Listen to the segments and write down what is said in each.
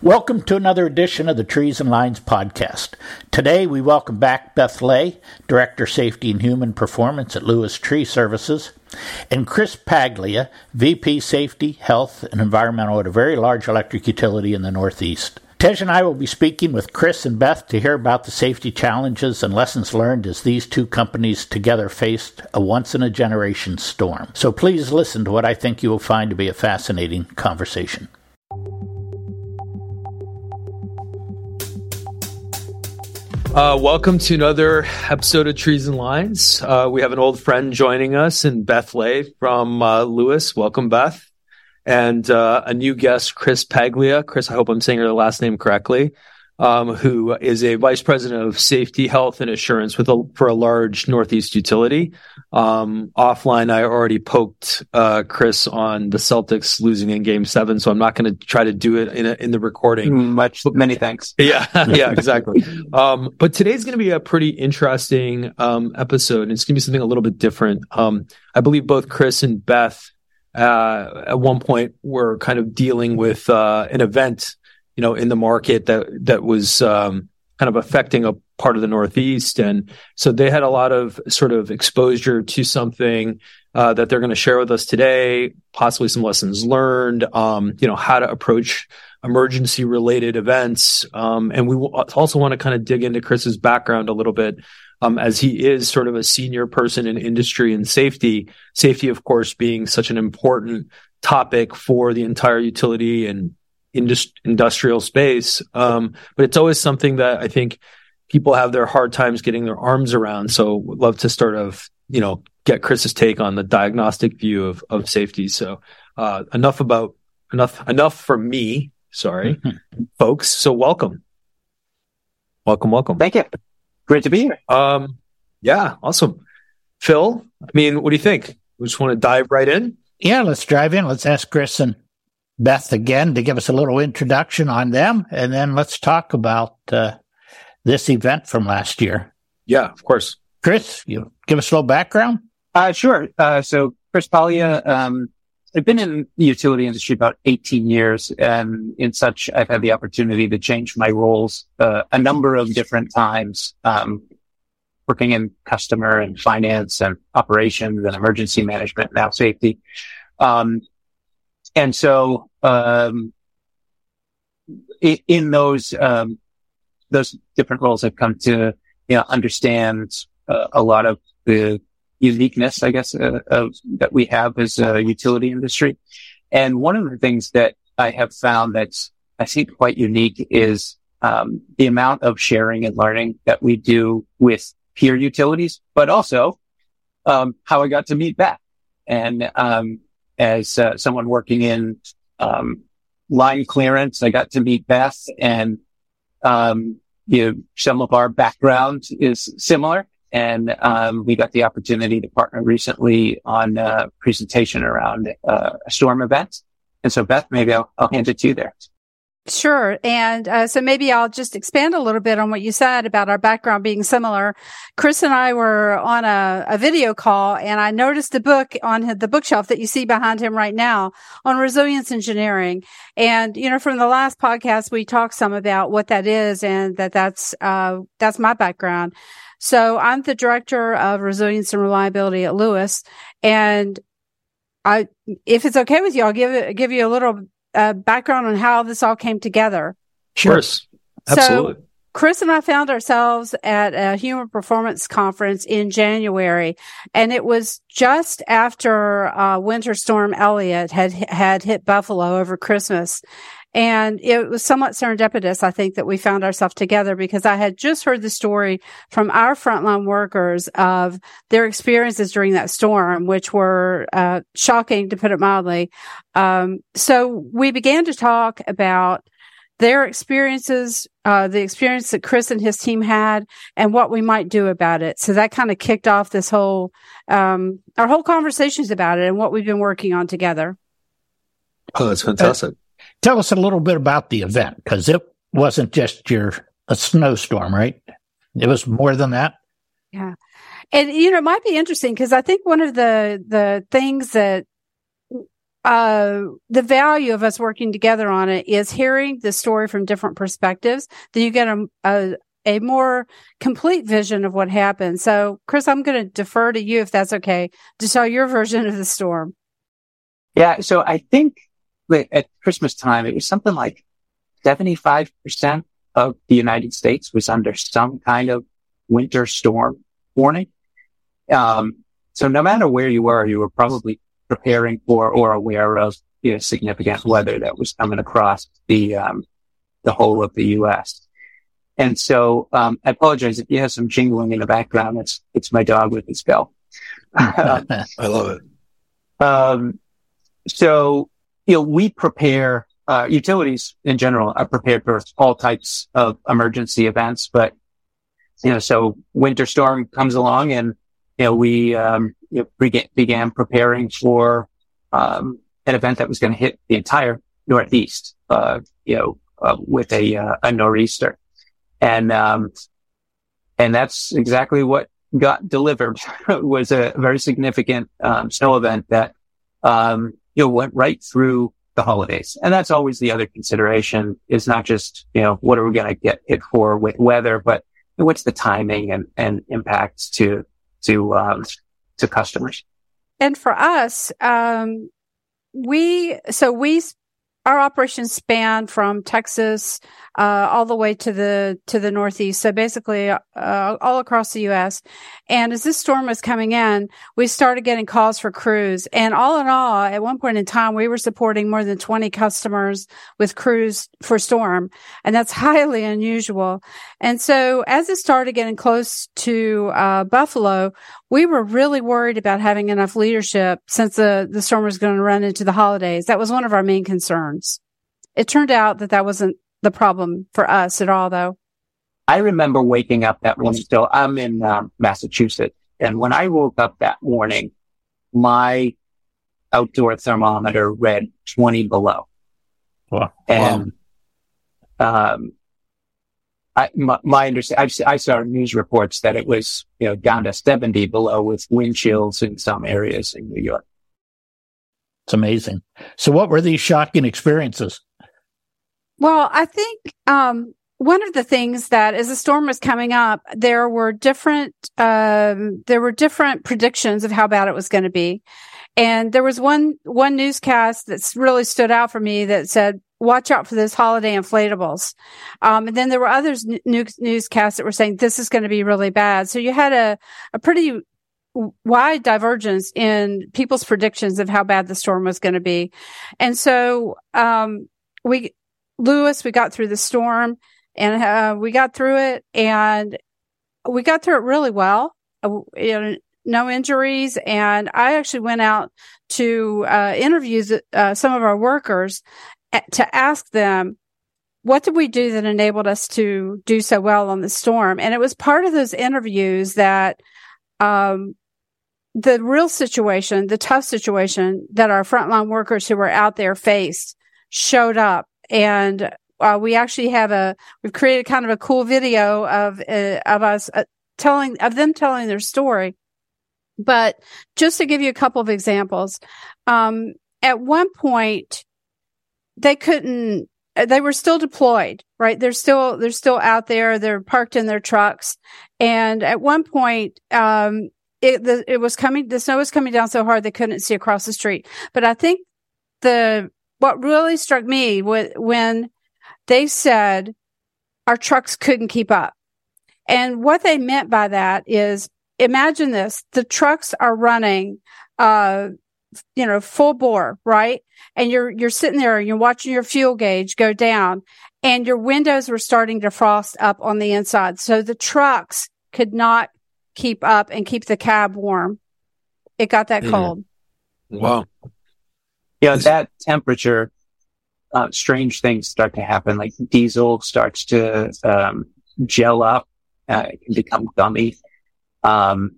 Welcome to another edition of the Trees and Lines podcast. Today we welcome back Beth Lay, Director Safety and Human Performance at Lewis Tree Services, and Chris Paglia, VP Safety, Health, and Environmental at a very large electric utility in the Northeast. Tej and I will be speaking with Chris and Beth to hear about the safety challenges and lessons learned as these two companies together faced a once in a generation storm. So please listen to what I think you will find to be a fascinating conversation. Uh, welcome to another episode of Trees and Lines. Uh, we have an old friend joining us in Beth Lay from uh, Lewis. Welcome, Beth. And uh, a new guest, Chris Paglia. Chris, I hope I'm saying your last name correctly um, who is a vice president of safety, health, and assurance with a, for a large Northeast utility. Um, offline, I already poked uh, Chris on the Celtics losing in Game Seven, so I'm not going to try to do it in a, in the recording. Mm, much, many thanks. Yeah, yeah, exactly. um, but today's going to be a pretty interesting um, episode, and it's going to be something a little bit different. Um, I believe both Chris and Beth. Uh, at one point, were kind of dealing with uh, an event you know, in the market that that was um, kind of affecting a part of the Northeast, and so they had a lot of sort of exposure to something uh, that they're going to share with us today, possibly some lessons learned, um, you know, how to approach emergency related events, um, and we also want to kind of dig into Chris's background a little bit. Um, as he is sort of a senior person in industry and safety, safety, of course, being such an important topic for the entire utility and indus- industrial space. Um, but it's always something that I think people have their hard times getting their arms around. So would love to sort of, you know, get Chris's take on the diagnostic view of, of safety. So, uh, enough about enough, enough for me. Sorry, mm-hmm. folks. So welcome. Welcome, welcome. Thank you. Great to be here. Um, yeah, awesome. Phil, I mean, what do you think? We just want to dive right in. Yeah, let's dive in. Let's ask Chris and Beth again to give us a little introduction on them, and then let's talk about uh, this event from last year. Yeah, of course. Chris, you give us a little background. Uh, sure. Uh, so Chris Paglia, um, I've been in the utility industry about 18 years, and in such, I've had the opportunity to change my roles uh, a number of different times, um, working in customer and finance and operations and emergency management, now safety. Um, and so, um, in those, um, those different roles, I've come to, you know, understand uh, a lot of the uniqueness, I guess, uh, of, that we have as a utility industry. And one of the things that I have found that's, I think quite unique is, um, the amount of sharing and learning that we do with peer utilities, but also, um, how I got to meet Beth and, um, as uh, someone working in um, line clearance. I got to meet Beth and, um, you know, some of our background is similar. And um, we got the opportunity to partner recently on a presentation around uh, a storm event. And so, Beth, maybe I'll, I'll hand it to you there. Sure. And uh, so maybe I'll just expand a little bit on what you said about our background being similar. Chris and I were on a, a video call and I noticed a book on the bookshelf that you see behind him right now on resilience engineering. And, you know, from the last podcast, we talked some about what that is and that that's, uh, that's my background. So I'm the director of resilience and reliability at Lewis. And I, if it's okay with you, I'll give it, give you a little uh, background on how this all came together? Sure. Absolutely. So, Chris and I found ourselves at a human performance conference in January, and it was just after uh, Winter Storm Elliott had had hit Buffalo over Christmas. And it was somewhat serendipitous, I think, that we found ourselves together because I had just heard the story from our frontline workers of their experiences during that storm, which were uh, shocking, to put it mildly. Um, so we began to talk about their experiences, uh, the experience that Chris and his team had, and what we might do about it. So that kind of kicked off this whole, um, our whole conversations about it and what we've been working on together. Oh, that's fantastic. Tell us a little bit about the event because it wasn't just your a snowstorm, right? It was more than that. Yeah. And you know, it might be interesting because I think one of the the things that uh, the value of us working together on it is hearing the story from different perspectives. Then you get a, a, a more complete vision of what happened. So, Chris, I'm going to defer to you if that's okay to tell your version of the storm. Yeah. So I think at Christmas time, it was something like 75% of the United States was under some kind of winter storm warning. Um, so no matter where you were, you were probably preparing for or aware of you know, significant weather that was coming across the um, the whole of the U.S. And so um, I apologize if you have some jingling in the background. It's it's my dog with his bell. I love it. Um, so you know we prepare uh, utilities in general are prepared for all types of emergency events, but you know so winter storm comes along and you know we um, you know, began preparing for um, an event that was going to hit the entire Northeast, uh, you know, uh, with a, uh, a nor'easter. And, um, and that's exactly what got delivered was a very significant, um, snow event that, um, you know, went right through the holidays. And that's always the other consideration is not just, you know, what are we going to get hit for with weather, but what's the timing and, and impacts to, to, um, to customers. And for us, um, we, so we, our operations span from Texas, uh, all the way to the, to the Northeast. So basically, uh, all across the U.S. And as this storm was coming in, we started getting calls for crews. And all in all, at one point in time, we were supporting more than 20 customers with crews for storm. And that's highly unusual. And so as it started getting close to, uh, Buffalo, we were really worried about having enough leadership since the, the storm was going to run into the holidays. That was one of our main concerns. It turned out that that wasn't the problem for us at all, though. I remember waking up that morning. Still, I'm in um, Massachusetts, and when I woke up that morning, my outdoor thermometer read 20 below. Wow. And, wow. um, I, my, my understanding, I saw news reports that it was, you know, down to 70 below with wind chills in some areas in New York. It's amazing. So what were these shocking experiences? Well, I think, um, one of the things that as the storm was coming up, there were different, um, there were different predictions of how bad it was going to be. And there was one, one newscast that's really stood out for me that said, watch out for those holiday inflatables. Um, and then there were others new, newscasts that were saying this is going to be really bad. So you had a, a pretty wide divergence in people's predictions of how bad the storm was going to be. And so, um, we, Lewis, we got through the storm and, uh, we got through it and we got through it really well. Uh, no injuries. And I actually went out to uh, interview uh, some of our workers to ask them, what did we do that enabled us to do so well on the storm? And it was part of those interviews that, um, the real situation, the tough situation that our frontline workers who were out there faced showed up. And uh, we actually have a, we've created kind of a cool video of, uh, of us uh, telling, of them telling their story. But just to give you a couple of examples, um, at one point, they couldn't they were still deployed right? They're still they're still out there. They're parked in their trucks. And at one point um it the, it was coming the snow was coming down so hard they couldn't see across the street. But i think the what really struck me was when they said our trucks couldn't keep up. And what they meant by that is imagine this the trucks are running uh you know, full bore, right? And you're, you're sitting there and you're watching your fuel gauge go down and your windows were starting to frost up on the inside. So the trucks could not keep up and keep the cab warm. It got that mm. cold. Wow. Yeah, that temperature, uh, strange things start to happen. Like diesel starts to um, gel up, uh, it can become gummy. Um,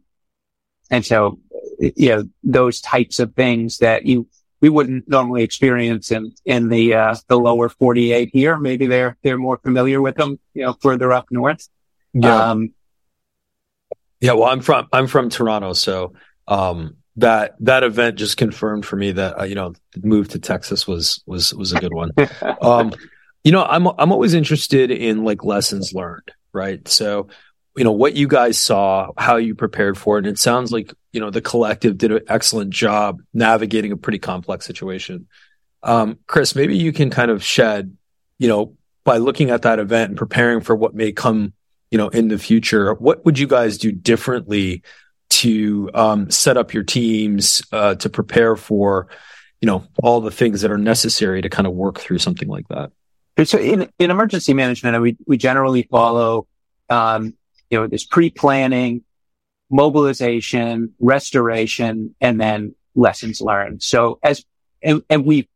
and so you know, those types of things that you, we wouldn't normally experience in, in the, uh, the lower 48 here. Maybe they're, they're more familiar with them, you know, further up north. Yeah. Um, yeah. Well, I'm from, I'm from Toronto. So, um, that that event just confirmed for me that uh, you know the move to Texas was was was a good one. um, you know, I'm I'm always interested in like lessons learned, right? So, you know, what you guys saw, how you prepared for it, and it sounds like you know the collective did an excellent job navigating a pretty complex situation. Um, Chris, maybe you can kind of shed, you know, by looking at that event and preparing for what may come, you know, in the future. What would you guys do differently to um, set up your teams uh, to prepare for, you know, all the things that are necessary to kind of work through something like that? So in, in emergency management, we, we generally follow, um, you know, this pre-planning, mobilization, restoration, and then lessons learned. So as, and, and we,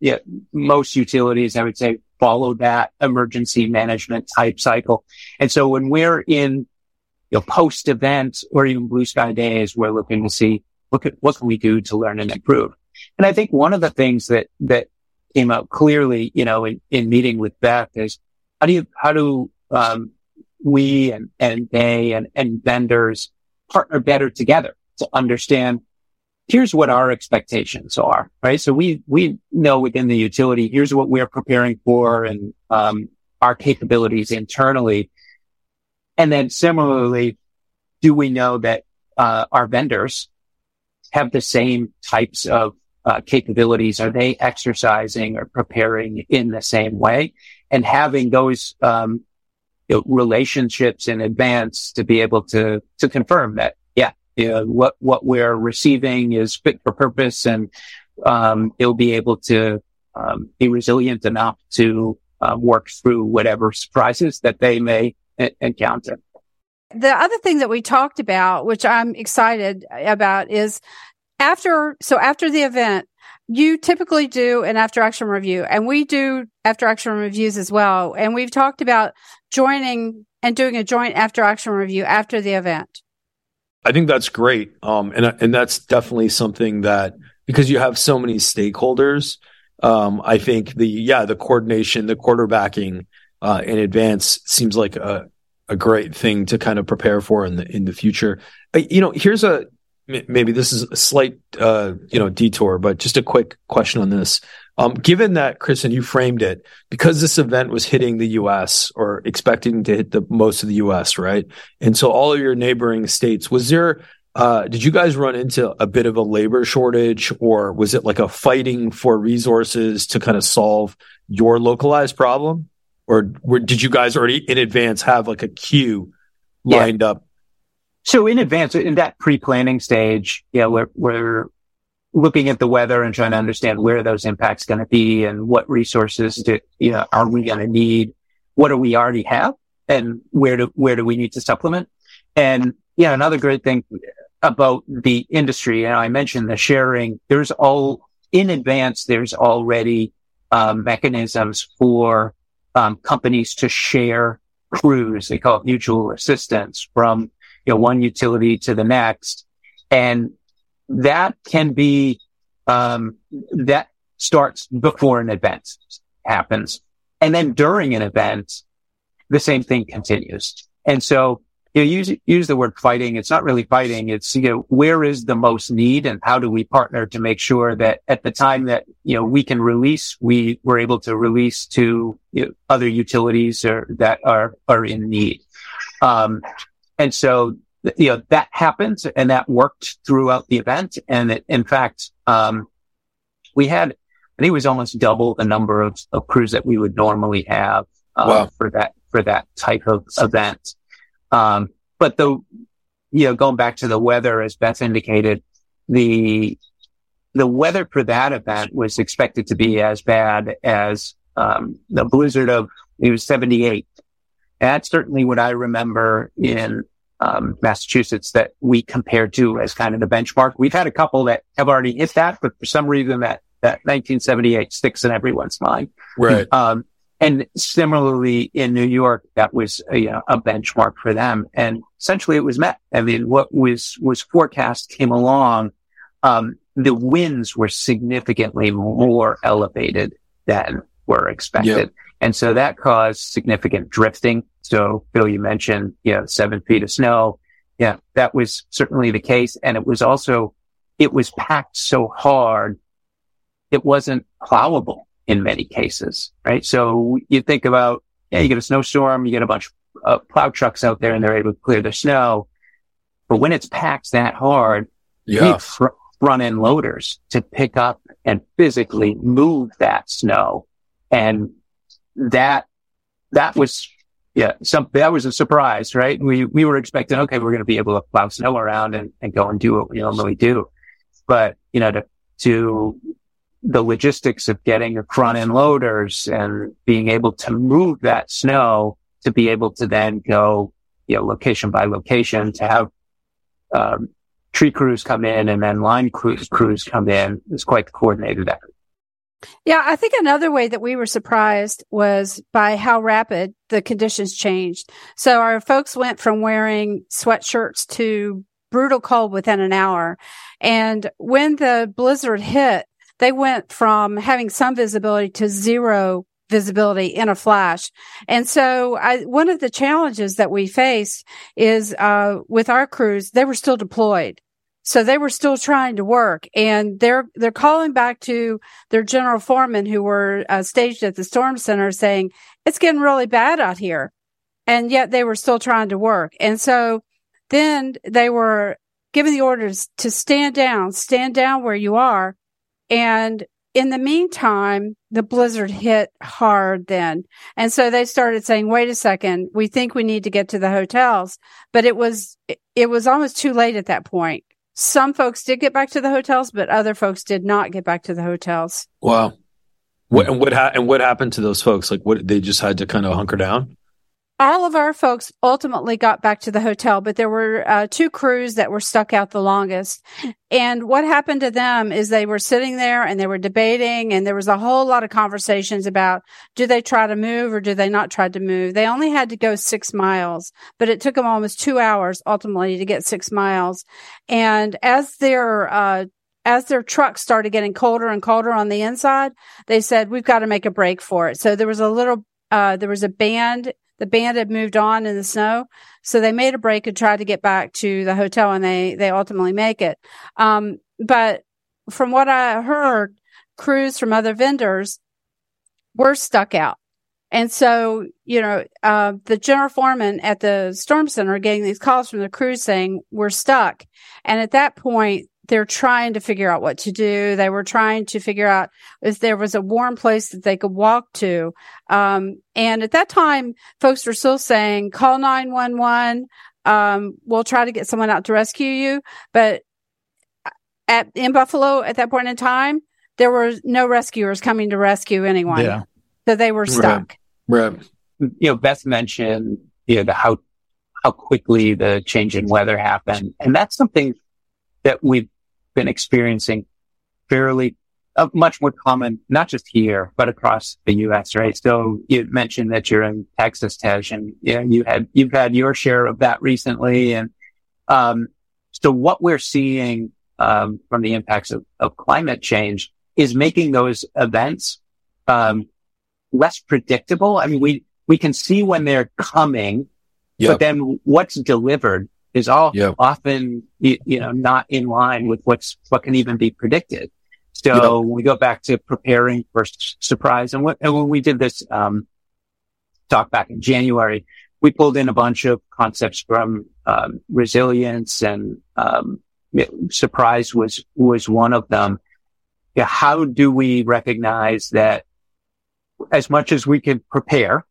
yeah, most utilities, I would say, follow that emergency management type cycle. And so when we're in, you know, post event or even blue sky days, we're looking to see, look at what can we do to learn and improve. And I think one of the things that, that came out clearly, you know, in, in meeting with Beth is how do you, how do, um, we and, and they and, and vendors partner better together to understand here's what our expectations are, right? So we, we know within the utility, here's what we're preparing for and, um, our capabilities internally. And then similarly, do we know that, uh, our vendors have the same types of uh, capabilities? Are they exercising or preparing in the same way? And having those um, relationships in advance to be able to to confirm that, yeah, you know, what what we're receiving is fit for purpose, and um, it'll be able to um, be resilient enough to uh, work through whatever surprises that they may encounter. The other thing that we talked about, which I'm excited about, is after, so after the event, you typically do an after action review and we do after action reviews as well. And we've talked about joining and doing a joint after action review after the event. I think that's great. Um, and, and that's definitely something that because you have so many stakeholders, um, I think the, yeah, the coordination, the quarterbacking, uh, in advance seems like a, a great thing to kind of prepare for in the, in the future. Uh, you know, here's a, maybe this is a slight uh, you know detour, but just a quick question on this. Um, given that, Chris, and you framed it, because this event was hitting the U.S. or expecting to hit the most of the U.S., right? And so all of your neighboring states, was there? Uh, did you guys run into a bit of a labor shortage, or was it like a fighting for resources to kind of solve your localized problem, or were, did you guys already in advance have like a queue lined yeah. up so in advance, in that pre-planning stage, yeah, we're, we're looking at the weather and trying to understand where those impacts going to be and what resources do, you know, are we going to need? What do we already have? And where do, where do we need to supplement? And yeah, another great thing about the industry, and I mentioned the sharing, there's all in advance, there's already um, mechanisms for um, companies to share crews. They call it mutual assistance from you know, one utility to the next. And that can be, um, that starts before an event happens. And then during an event, the same thing continues. And so you know, use, use the word fighting. It's not really fighting. It's, you know, where is the most need and how do we partner to make sure that at the time that, you know, we can release, we were able to release to you know, other utilities or that are, are in need. Um, and so, you know, that happened and that worked throughout the event. And it, in fact, um, we had, I think it was almost double the number of, of crews that we would normally have, uh, wow. for that, for that type of event. Um, but the, you know, going back to the weather, as Beth indicated, the, the weather for that event was expected to be as bad as, um, the blizzard of, it was 78 that's certainly what I remember in um, Massachusetts that we compared to as kind of the benchmark. We've had a couple that have already hit that, but for some reason that, that 1978 sticks in everyone's mind. Right. Um, and similarly in New York, that was a, a benchmark for them. And essentially it was met. I mean, what was, was forecast came along. Um, the winds were significantly more elevated than were expected. Yep. And so that caused significant drifting. So Bill, you mentioned, you know, seven feet of snow. Yeah, that was certainly the case. And it was also it was packed so hard, it wasn't plowable in many cases, right? So you think about, yeah, you get a snowstorm, you get a bunch of uh, plow trucks out there and they're able to clear the snow. But when it's packed that hard, yeah. fr- front end loaders to pick up and physically move that snow. And that, that was, yeah, some, that was a surprise, right? We, we were expecting, okay, we're going to be able to plow snow around and, and go and do what we normally do. But, you know, to, to the logistics of getting a front end loaders and being able to move that snow to be able to then go, you know, location by location to have, um, tree crews come in and then line crews, crews come in is quite coordinated effort. Yeah, I think another way that we were surprised was by how rapid the conditions changed. So our folks went from wearing sweatshirts to brutal cold within an hour. And when the blizzard hit, they went from having some visibility to zero visibility in a flash. And so I, one of the challenges that we faced is, uh, with our crews, they were still deployed. So they were still trying to work and they're, they're calling back to their general foreman who were uh, staged at the storm center saying, it's getting really bad out here. And yet they were still trying to work. And so then they were given the orders to stand down, stand down where you are. And in the meantime, the blizzard hit hard then. And so they started saying, wait a second, we think we need to get to the hotels. But it was, it was almost too late at that point. Some folks did get back to the hotels, but other folks did not get back to the hotels. Wow. Hmm. What, and what ha- and what happened to those folks? Like, what they just had to kind of hunker down all of our folks ultimately got back to the hotel, but there were uh, two crews that were stuck out the longest. And what happened to them is they were sitting there and they were debating and there was a whole lot of conversations about do they try to move or do they not try to move? They only had to go six miles, but it took them almost two hours ultimately to get six miles. And as their, uh, as their trucks started getting colder and colder on the inside, they said, we've got to make a break for it. So there was a little, uh, there was a band the band had moved on in the snow. So they made a break and tried to get back to the hotel and they, they ultimately make it. Um, but from what I heard, crews from other vendors were stuck out. And so, you know, uh, the general foreman at the storm center getting these calls from the crews saying we're stuck. And at that point, they're trying to figure out what to do. They were trying to figure out if there was a warm place that they could walk to. Um, and at that time, folks were still saying, call 911. Um, we'll try to get someone out to rescue you. But at, in Buffalo at that point in time, there were no rescuers coming to rescue anyone. Yeah. So they were stuck. Right. right. You know, Beth mentioned, you know, the how, how quickly the change in weather happened. And that's something that we've been experiencing fairly uh, much more common, not just here, but across the U.S. Right. So you mentioned that you're in Texas, Tej, and yeah, you had you've had your share of that recently, and um, so what we're seeing um, from the impacts of, of, climate change is making those events um, less predictable. I mean, we we can see when they're coming, yep. but then what's delivered is all yep. often, you, you, know, not in line with what's, what can even be predicted. So yep. when we go back to preparing for surprise and, what, and when we did this, um, talk back in January, we pulled in a bunch of concepts from, um, resilience and, um, surprise was, was one of them. Yeah, how do we recognize that as much as we can prepare,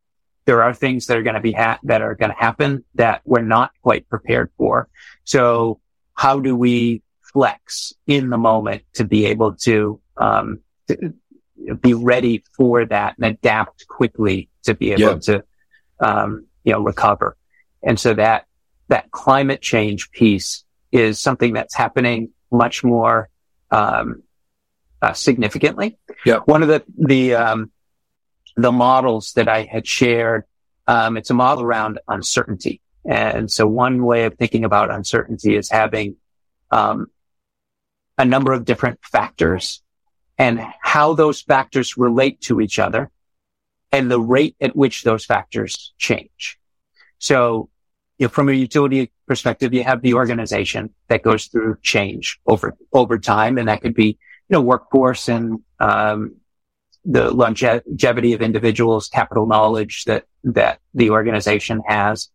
there are things that are going to be ha- that are going to happen that we're not quite prepared for. So how do we flex in the moment to be able to, um, to be ready for that and adapt quickly to be able yeah. to, um, you know, recover. And so that, that climate change piece is something that's happening much more, um, uh, significantly. Yeah. One of the, the, um, the models that I had shared. Um, it's a model around uncertainty. And so one way of thinking about uncertainty is having, um, a number of different factors and how those factors relate to each other and the rate at which those factors change. So you know, from a utility perspective, you have the organization that goes through change over, over time. And that could be, you know, workforce and, um, the longevity of individuals, capital knowledge that, that the organization has.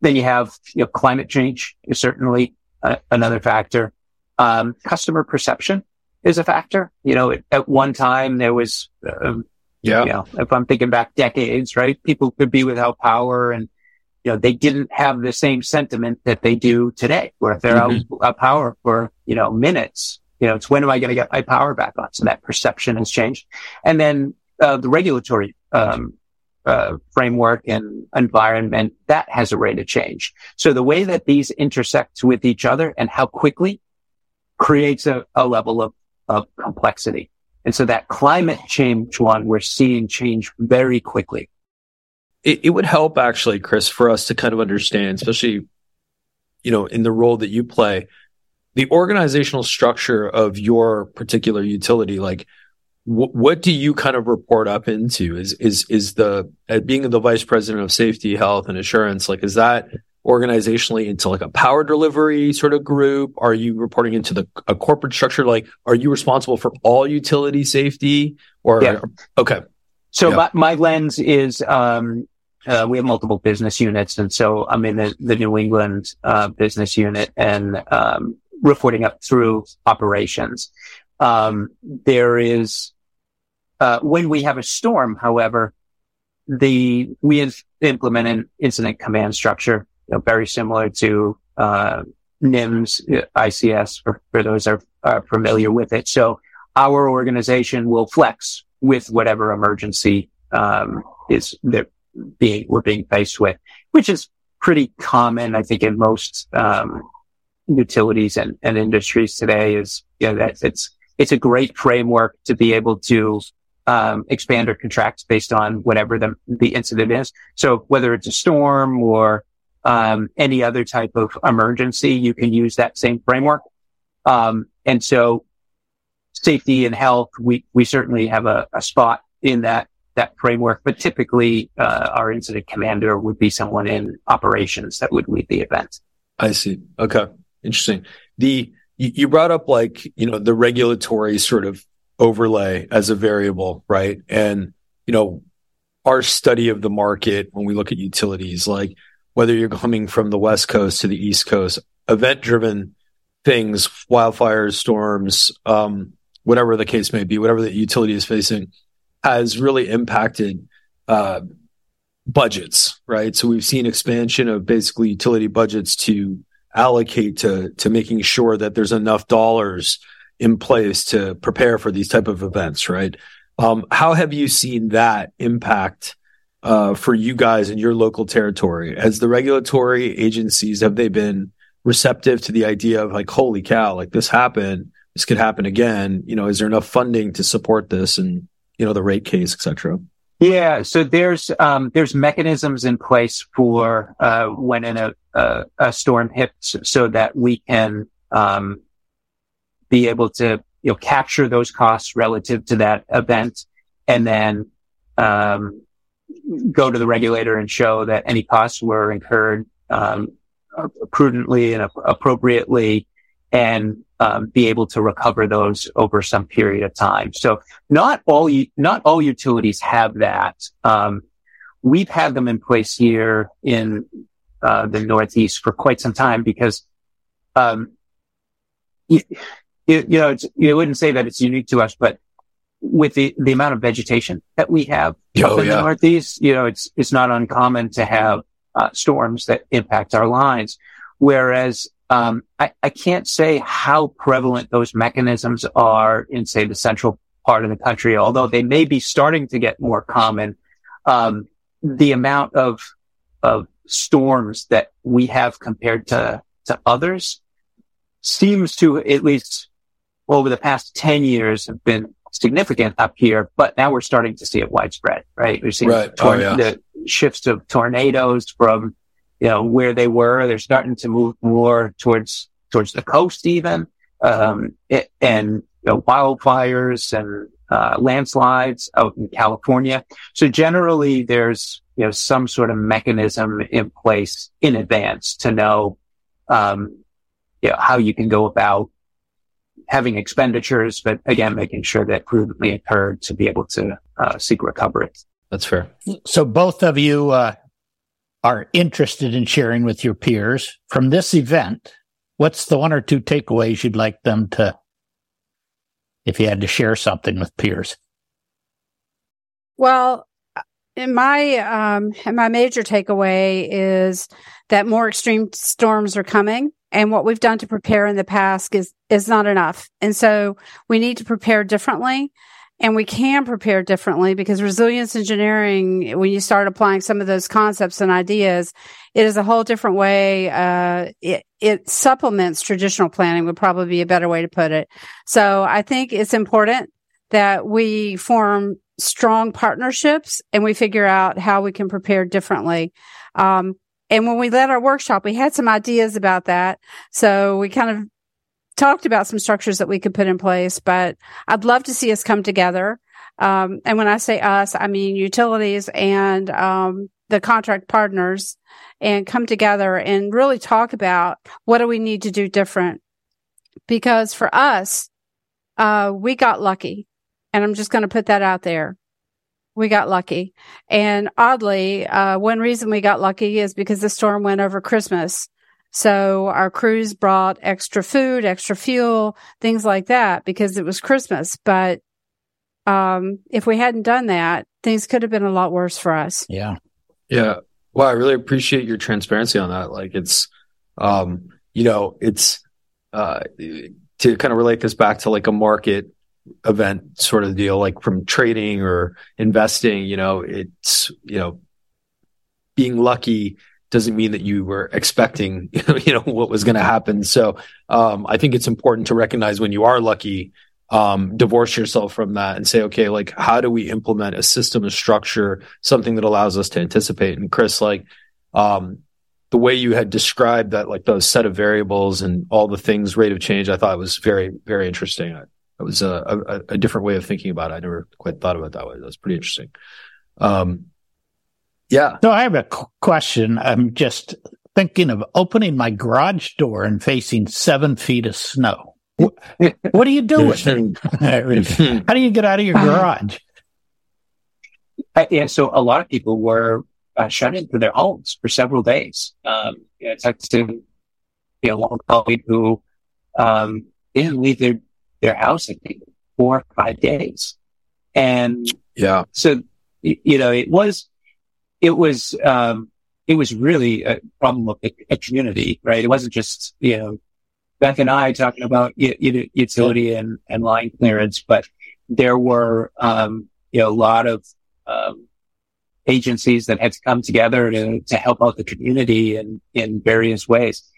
Then you have, you know, climate change is certainly uh, another factor. Um, customer perception is a factor. You know, at, at one time there was, um, yeah, you know, if I'm thinking back decades, right? People could be without power and, you know, they didn't have the same sentiment that they do today, where if they're mm-hmm. out of power for, you know, minutes, you know, it's when am I going to get my power back on? So that perception has changed. And then, uh, the regulatory, um, uh, framework and environment that has a rate of change. So the way that these intersect with each other and how quickly creates a, a level of, of complexity. And so that climate change one, we're seeing change very quickly. It, it would help actually, Chris, for us to kind of understand, especially, you know, in the role that you play, the organizational structure of your particular utility. Like, wh- what do you kind of report up into? Is is is the uh, being the vice president of safety, health, and assurance? Like, is that organizationally into like a power delivery sort of group? Are you reporting into the a corporate structure? Like, are you responsible for all utility safety? Or yeah. okay. So yeah. my, my, lens is um, uh, we have multiple business units, and so I'm in the, the New England uh, business unit and um, reporting up through operations. Um, there is uh, when we have a storm, however, the we implement an incident command structure you know, very similar to uh, NIMS, ICS, for, for those are, are familiar with it. So our organization will flex with whatever emergency um, is that being we're being faced with, which is pretty common, I think, in most um, utilities and, and industries today. Is you know, that it's it's a great framework to be able to um, expand or contract based on whatever the the incident is. So whether it's a storm or um, any other type of emergency, you can use that same framework. Um, and so safety and health, we, we certainly have a, a spot in that, that framework, but typically, uh, our incident commander would be someone in operations that would lead the event. I see. Okay. Interesting. The, you brought up like, you know, the regulatory sort of overlay as a variable, right? And, you know, our study of the market when we look at utilities, like whether you're coming from the West Coast to the East Coast, event driven things, wildfires, storms, um, whatever the case may be, whatever the utility is facing, has really impacted uh, budgets, right? So we've seen expansion of basically utility budgets to allocate to to making sure that there's enough dollars in place to prepare for these type of events, right? Um, how have you seen that impact uh, for you guys in your local territory? As the regulatory agencies, have they been receptive to the idea of like, holy cow, like this happened, this could happen again? You know, is there enough funding to support this and, you know, the rate case, et cetera? Yeah, so there's um, there's mechanisms in place for uh, when in a, a, a storm hits, so that we can um, be able to you know capture those costs relative to that event, and then um, go to the regulator and show that any costs were incurred um, prudently and appropriately. And um, be able to recover those over some period of time. So not all not all utilities have that. Um, we've had them in place here in uh, the Northeast for quite some time because um, you, you, you know you wouldn't say that it's unique to us, but with the, the amount of vegetation that we have oh, in yeah. the Northeast, you know, it's, it's not uncommon to have uh, storms that impact our lines. Whereas, um, I, I can't say how prevalent those mechanisms are in, say, the central part of the country, although they may be starting to get more common. Um, the amount of, of storms that we have compared to, to others seems to at least over the past 10 years have been significant up here, but now we're starting to see it widespread, right? We're seeing right. tor- oh, yeah. the shifts of tornadoes from, you know, where they were. They're starting to move more towards, towards the coast even. Um, it, and you know, wildfires and, uh, landslides out in California. So generally there's, you know, some sort of mechanism in place in advance to know, um, you know, how you can go about having expenditures, but again, making sure that prudently occurred to be able to uh, seek recovery. That's fair. So both of you uh, are interested in sharing with your peers from this event. What's the one or two takeaways you'd like them to, if you had to share something with peers? Well, in my um, my major takeaway is that more extreme storms are coming, and what we've done to prepare in the past is is not enough, and so we need to prepare differently. And we can prepare differently because resilience engineering, when you start applying some of those concepts and ideas, it is a whole different way. Uh, it, it supplements traditional planning would probably be a better way to put it. So I think it's important that we form strong partnerships and we figure out how we can prepare differently. Um, and when we led our workshop, we had some ideas about that. So we kind of talked about some structures that we could put in place, but I'd love to see us come together. Um, and when I say us, I mean utilities and, um, the contract partners and come together and really talk about what do we need to do different? Because for us, uh, we got lucky. And I'm just going to put that out there. We got lucky. And oddly, uh, one reason we got lucky is because the storm went over Christmas. So our crews brought extra food, extra fuel, things like that because it was Christmas. But, um, if we hadn't done that, things could have been a lot worse for us. Yeah. Yeah. Well, I really appreciate your transparency on that. Like it's, um, you know, it's, uh, to kind of relate this back to like a market event sort of deal, like from trading or investing, you know, it's, you know, being lucky doesn't mean that you were expecting, you know, what was going to happen. So, um, I think it's important to recognize when you are lucky, um, divorce yourself from that and say, okay, like, how do we implement a system, a structure, something that allows us to anticipate? And Chris, like, um, the way you had described that, like those set of variables and all the things, rate of change, I thought was very, very interesting. It was a, a, a, different way of thinking about it. I never quite thought about it that way. That's pretty interesting. Um, yeah. So I have a qu- question. I'm just thinking of opening my garage door and facing seven feet of snow. What, what do you do with it? How do you get out of your garage? Uh, yeah, so a lot of people were uh, shut into their homes for several days. Um, you know, I talked to you know, one colleague who um, didn't leave their their house, I think, four or five days. And yeah, so, you know, it was, it was, um, it was really a problem of a, community, right? It wasn't just, you know, Beth and I talking about utility and, and line clearance, but there were, um, you know, a lot of, um, agencies that had to come together to, to help out the community in, in various ways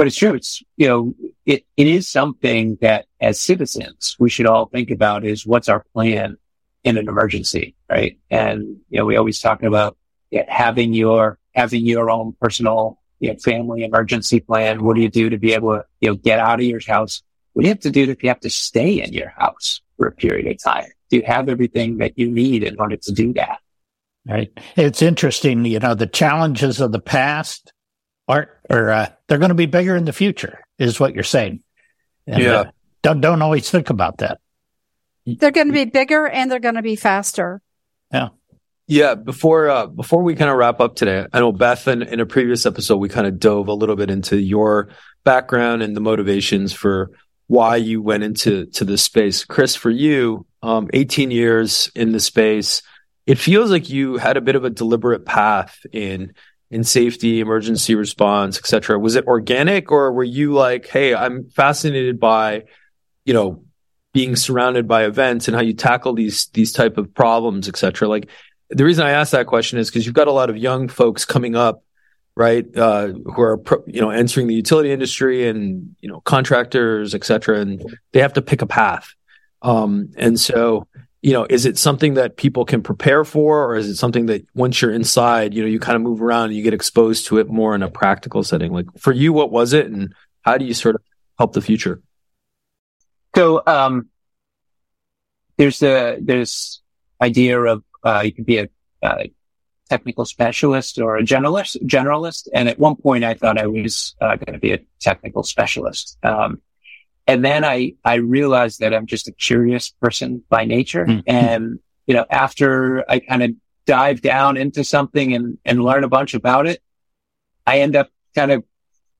but it's true. It's, you know, it, it is something that as citizens, we should all think about is what's our plan in an emergency, right? And, you know, we always talk about having your, having your own personal, you know, family emergency plan. What do you do to be able to, you know, get out of your house? What do you have to do if you have to stay in your house for a period of time? Do you have everything that you need in order to do that? Right. It's interesting, you know, the challenges of the past aren't or uh, they're going to be bigger in the future, is what you're saying. And, yeah. Uh, don't don't always think about that. They're going to be bigger and they're going to be faster. Yeah. Yeah, before uh, before we kind of wrap up today, I know Beth in, in a previous episode we kind of dove a little bit into your background and the motivations for why you went into to this space. Chris, for you, um, 18 years in the space, it feels like you had a bit of a deliberate path in in safety, emergency response, etc. Was it organic or were you like, hey, I'm fascinated by, you know, being surrounded by events and how you tackle these these type of problems, etc. Like the reason I ask that question is because you've got a lot of young folks coming up, right, uh, who are you know entering the utility industry and you know contractors, etc. And they have to pick a path. Um, and so you know, is it something that people can prepare for, or is it something that once you're inside, you know, you kind of move around and you get exposed to it more in a practical setting? Like for you, what was it, and how do you sort of help the future? So, um, there's a there's idea of uh, you could be a uh, technical specialist or a generalist, generalist. And at one point I thought I was uh, going to be a technical specialist. Um, and then I, I realized that I'm just a curious person by nature. Mm-hmm. And, you know, after I kind of dive down into something and, and learn a bunch about it, I end up kind of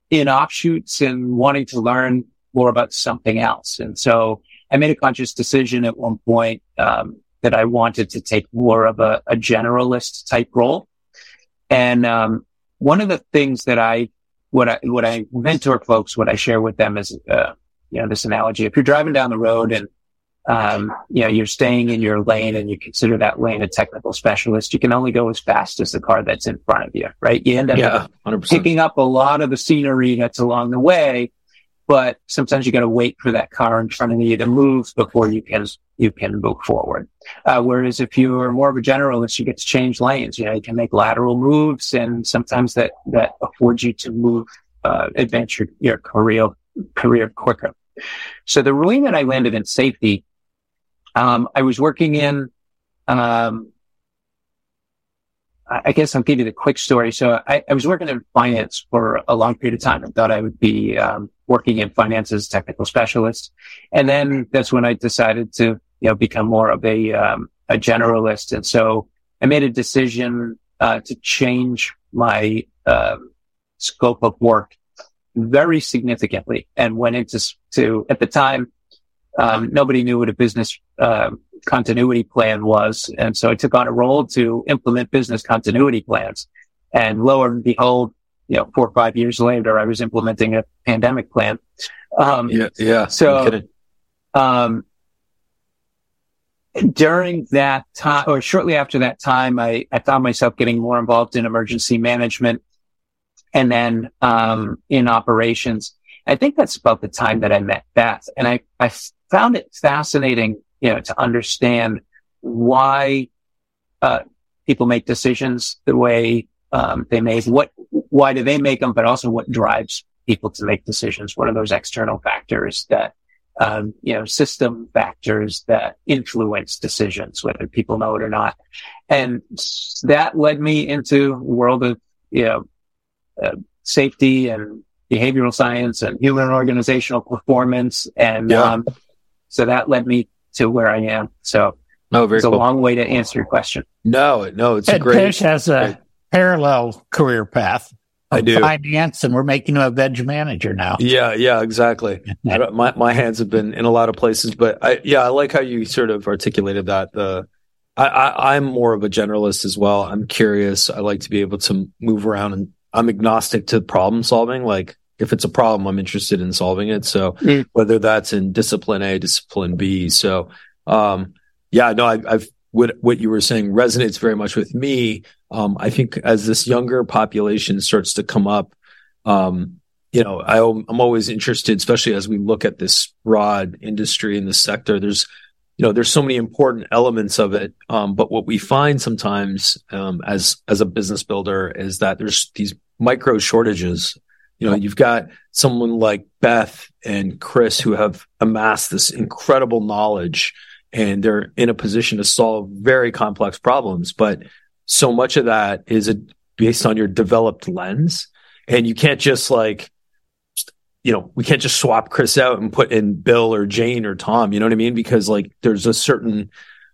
in offshoots and wanting to learn more about something else. And so I made a conscious decision at one point, um, that I wanted to take more of a, a generalist type role. And, um, one of the things that I, what I, what I mentor folks, what I share with them is, uh, you know, this analogy. If you're driving down the road and, um, you know, you're staying in your lane and you consider that lane a technical specialist, you can only go as fast as the car that's in front of you, right? You end up yeah, picking up a lot of the scenery that's along the way, but sometimes you got to wait for that car in front of you to move before you can you can move forward. Uh, whereas if you are more of a generalist, you get to change lanes. You know, you can make lateral moves, and sometimes that that affords you to move, uh, advance your, career career quicker. So the that I landed in safety, um, I was working in um, I guess I'll give you the quick story. So I, I, was working in finance for a long period of time. I thought I would be um, working in finance as technical specialist, and then that's when I decided to you know become more of a um, a generalist. And so I made a decision uh, to change my uh, scope of work very significantly, and went into to at the time um, nobody knew what a business uh, continuity plan was. And so I took on a role to implement business continuity plans. And lo and behold, you know, four or five years later, I was implementing a pandemic plan. Um, yeah, yeah. So, um, during that time or shortly after that time, I, I found myself getting more involved in emergency management and then, um, in operations. I think that's about the time that I met Beth and I, I found it fascinating you know, to understand why, uh, people make decisions the way, um, they make, what, why do they make them, but also what drives people to make decisions? What are those external factors that, um, you know, system factors that influence decisions, whether people know it or not. And that led me into world of, you know, uh, safety and behavioral science and human organizational performance. And, yeah. um, so that led me to where I am. So no, very it's cool. a long way to answer your question. No, no, it's Ed a great. Fish has a great. parallel career path. I do finance, and we're making him a veg manager now. Yeah, yeah, exactly. my my hands have been in a lot of places, but I yeah, I like how you sort of articulated that. The I, I I'm more of a generalist as well. I'm curious. I like to be able to move around, and I'm agnostic to problem solving. Like if it's a problem, I'm interested in solving it. So mm. whether that's in discipline A, discipline B. So, um, yeah, no, I, have what, what you were saying resonates very much with me. Um, I think as this younger population starts to come up, um, you know, I, I'm always interested, especially as we look at this broad industry in the sector. There's, you know, there's so many important elements of it. Um, but what we find sometimes, um, as, as a business builder is that there's these micro shortages you know, you've got someone like Beth and Chris who have amassed this incredible knowledge and they're in a position to solve very complex problems. But so much of that is a, based on your developed lens. And you can't just like, you know, we can't just swap Chris out and put in Bill or Jane or Tom. You know what I mean? Because like there's a certain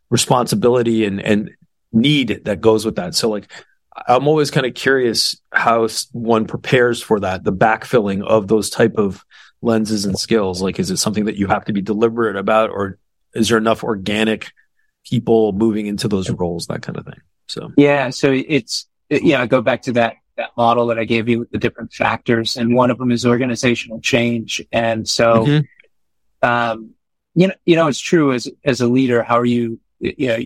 responsibility and, and need that goes with that. So like I'm always kind of curious how one prepares for that, the backfilling of those type of lenses and skills. Like, is it something that you have to be deliberate about, or is there enough organic people moving into those roles, that kind of thing? So, yeah. So it's, yeah, I go back to that, that model that I gave you with the different factors. And one of them is organizational change. And so, mm-hmm. um, you know, you know, it's true as, as a leader, how are you, you know,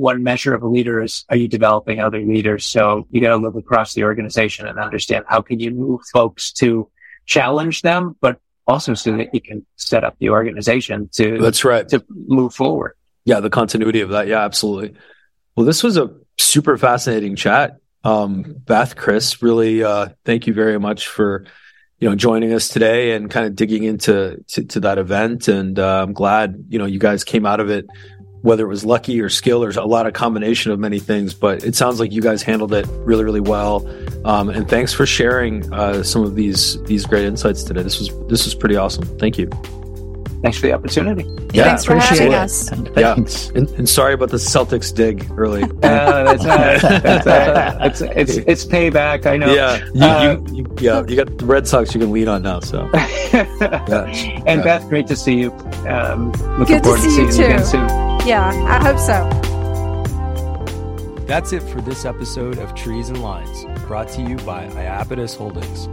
one measure of a leader is are you developing other leaders? So you got to look across the organization and understand how can you move folks to challenge them, but also so that you can set up the organization to that's right to move forward. Yeah, the continuity of that. Yeah, absolutely. Well, this was a super fascinating chat. Um, Beth, Chris, really, uh, thank you very much for, you know, joining us today and kind of digging into to, to that event. And uh, I'm glad, you know, you guys came out of it whether it was lucky or skill or a lot of combination of many things. But it sounds like you guys handled it really, really well. Um, and thanks for sharing uh, some of these these great insights today. This was this was pretty awesome. Thank you. Thanks for the opportunity. Yeah, thanks for having it. us. Yeah. And, and, sorry about the Celtics dig early. Uh, that's, uh, that's uh, it's, it's, it's payback. I know. Yeah, you, uh, you, you, yeah, you got the Red Sox you can lean on now. So, yeah. and yeah. Beth, great to see you. Um, looking Good forward to, see to seeing you, again soon. Yeah, I hope so. That's it for this episode of Trees and Lines, brought to you by Iapetus Holdings.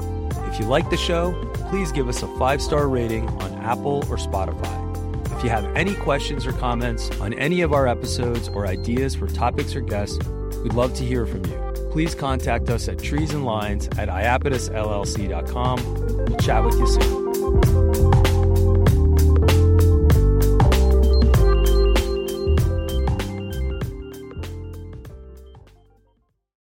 If you like the show, please give us a five star rating on Apple or Spotify. If you have any questions or comments on any of our episodes or ideas for topics or guests, we'd love to hear from you. Please contact us at treesandlines at iapetusllc.com. We'll chat with you soon.